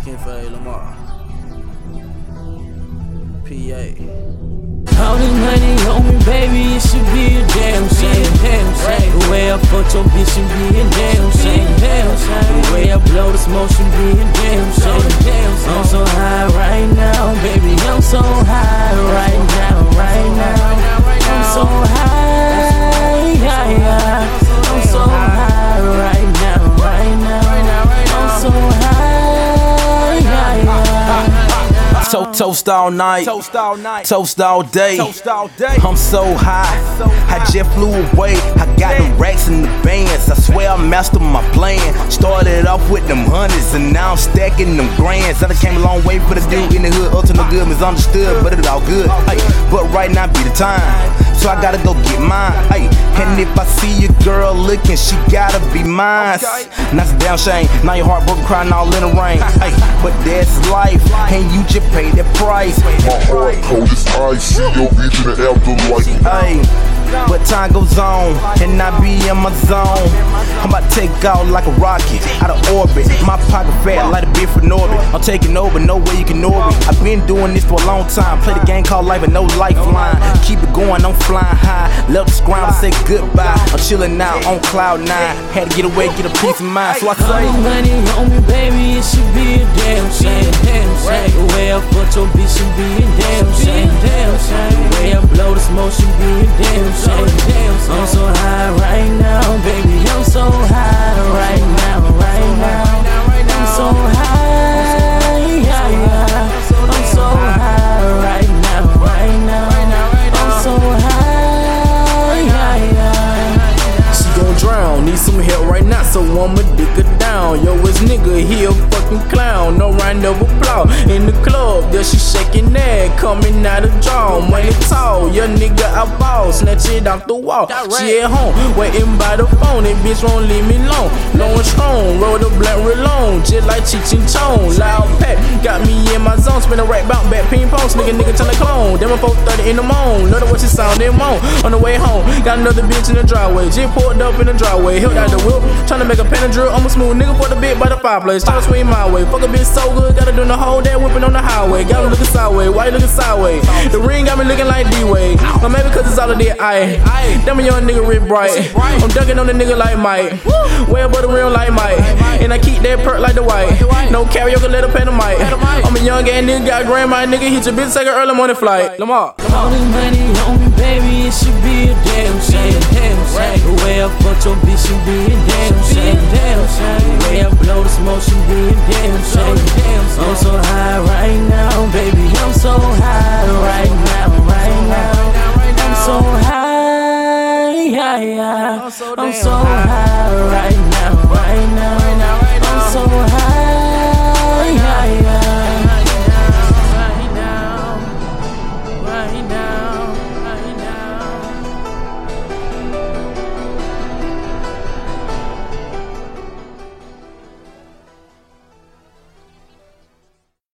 Skint Fade Lamar. PA. All this money on me, baby, it should be a damn shame. Damn shame. The way I fucked your bitch should be a damn shame. Toast all night, Toast all night. toast all day. Toast all day. I'm so high, I just flew away. I got them racks in the bands. I swear I mastered my plan. Started off with them hundreds, and now I'm stacking them grands. I done came a long way for the dude in the hood. Up to no good, misunderstood, but it's all good. Ay, but right now be the time, so I gotta go get mine. Ay, and if I see your girl looking, she gotta be mine. And that's a damn shame. Now your heart broken, crying all in the rain. Ay, but that's life, and you just pay the price. My heart cold as ice, see your vision in the afterlife. Hey, but time goes on, and I be in my zone. I'm about to take out like a rocket, out of orbit. My pocket fat like a bit for orbit. I'm taking over, no way you can orbit. I've been doing this for a long time. Play the game called life and no lifeline. Keep going, I'm flying high. Left the ground say goodbye. I'm chilling out on cloud nine. Had to get away, get a peace of mind. So I say, on me, baby, it should be a damn shame. Damn shame. The way I fuck your bitch should be a damn shame. Damn need some help right now, so I'ma dig her down. Yo, this nigga, he a fucking clown. No round of applause in the club, there she shaking that, coming out of draw. Money tall, your nigga I ball, snatch it off the wall. She at home, waiting by the phone, that bitch won't leave me alone. Low and strong, roll the blunt real long, just like Cheech and Chong. Loud pack, spin a right bounce back, ping pong, nigga, nigga, tell a clone. Them 430 in the moan, know the what she sounding moan. On the way home, got another bitch in the driveway, just pulled up in the driveway, held out the whip, tryna make a pen and drill. I'm a smooth nigga for the bit by the fireplace, tryna swing my way. Fuck a bitch so good, gotta do the whole day whipping on the highway. Got me looking sideways, why you looking sideways? The ring got me looking like D-Way, or maybe cause it's all of the I. Them a young nigga rip bright, I'm dunking on the nigga like Mike, way above the rim like Mike, and I keep that perk like the white. No karaoke, let her pay the mic. I'm a young ass nigga, got grandma nigga, hit your bitch, take an early morning flight. Lamar. All this money on me, baby, it should be a damn shame. Damn shame. The way I fuck your bitch should be a damn shame. Damn shame. The way I blow the smoke should be a damn shame. Damn shame. I'm so high right now, baby. I'm so high right now, right now. I'm so high, yeah, yeah. I'm so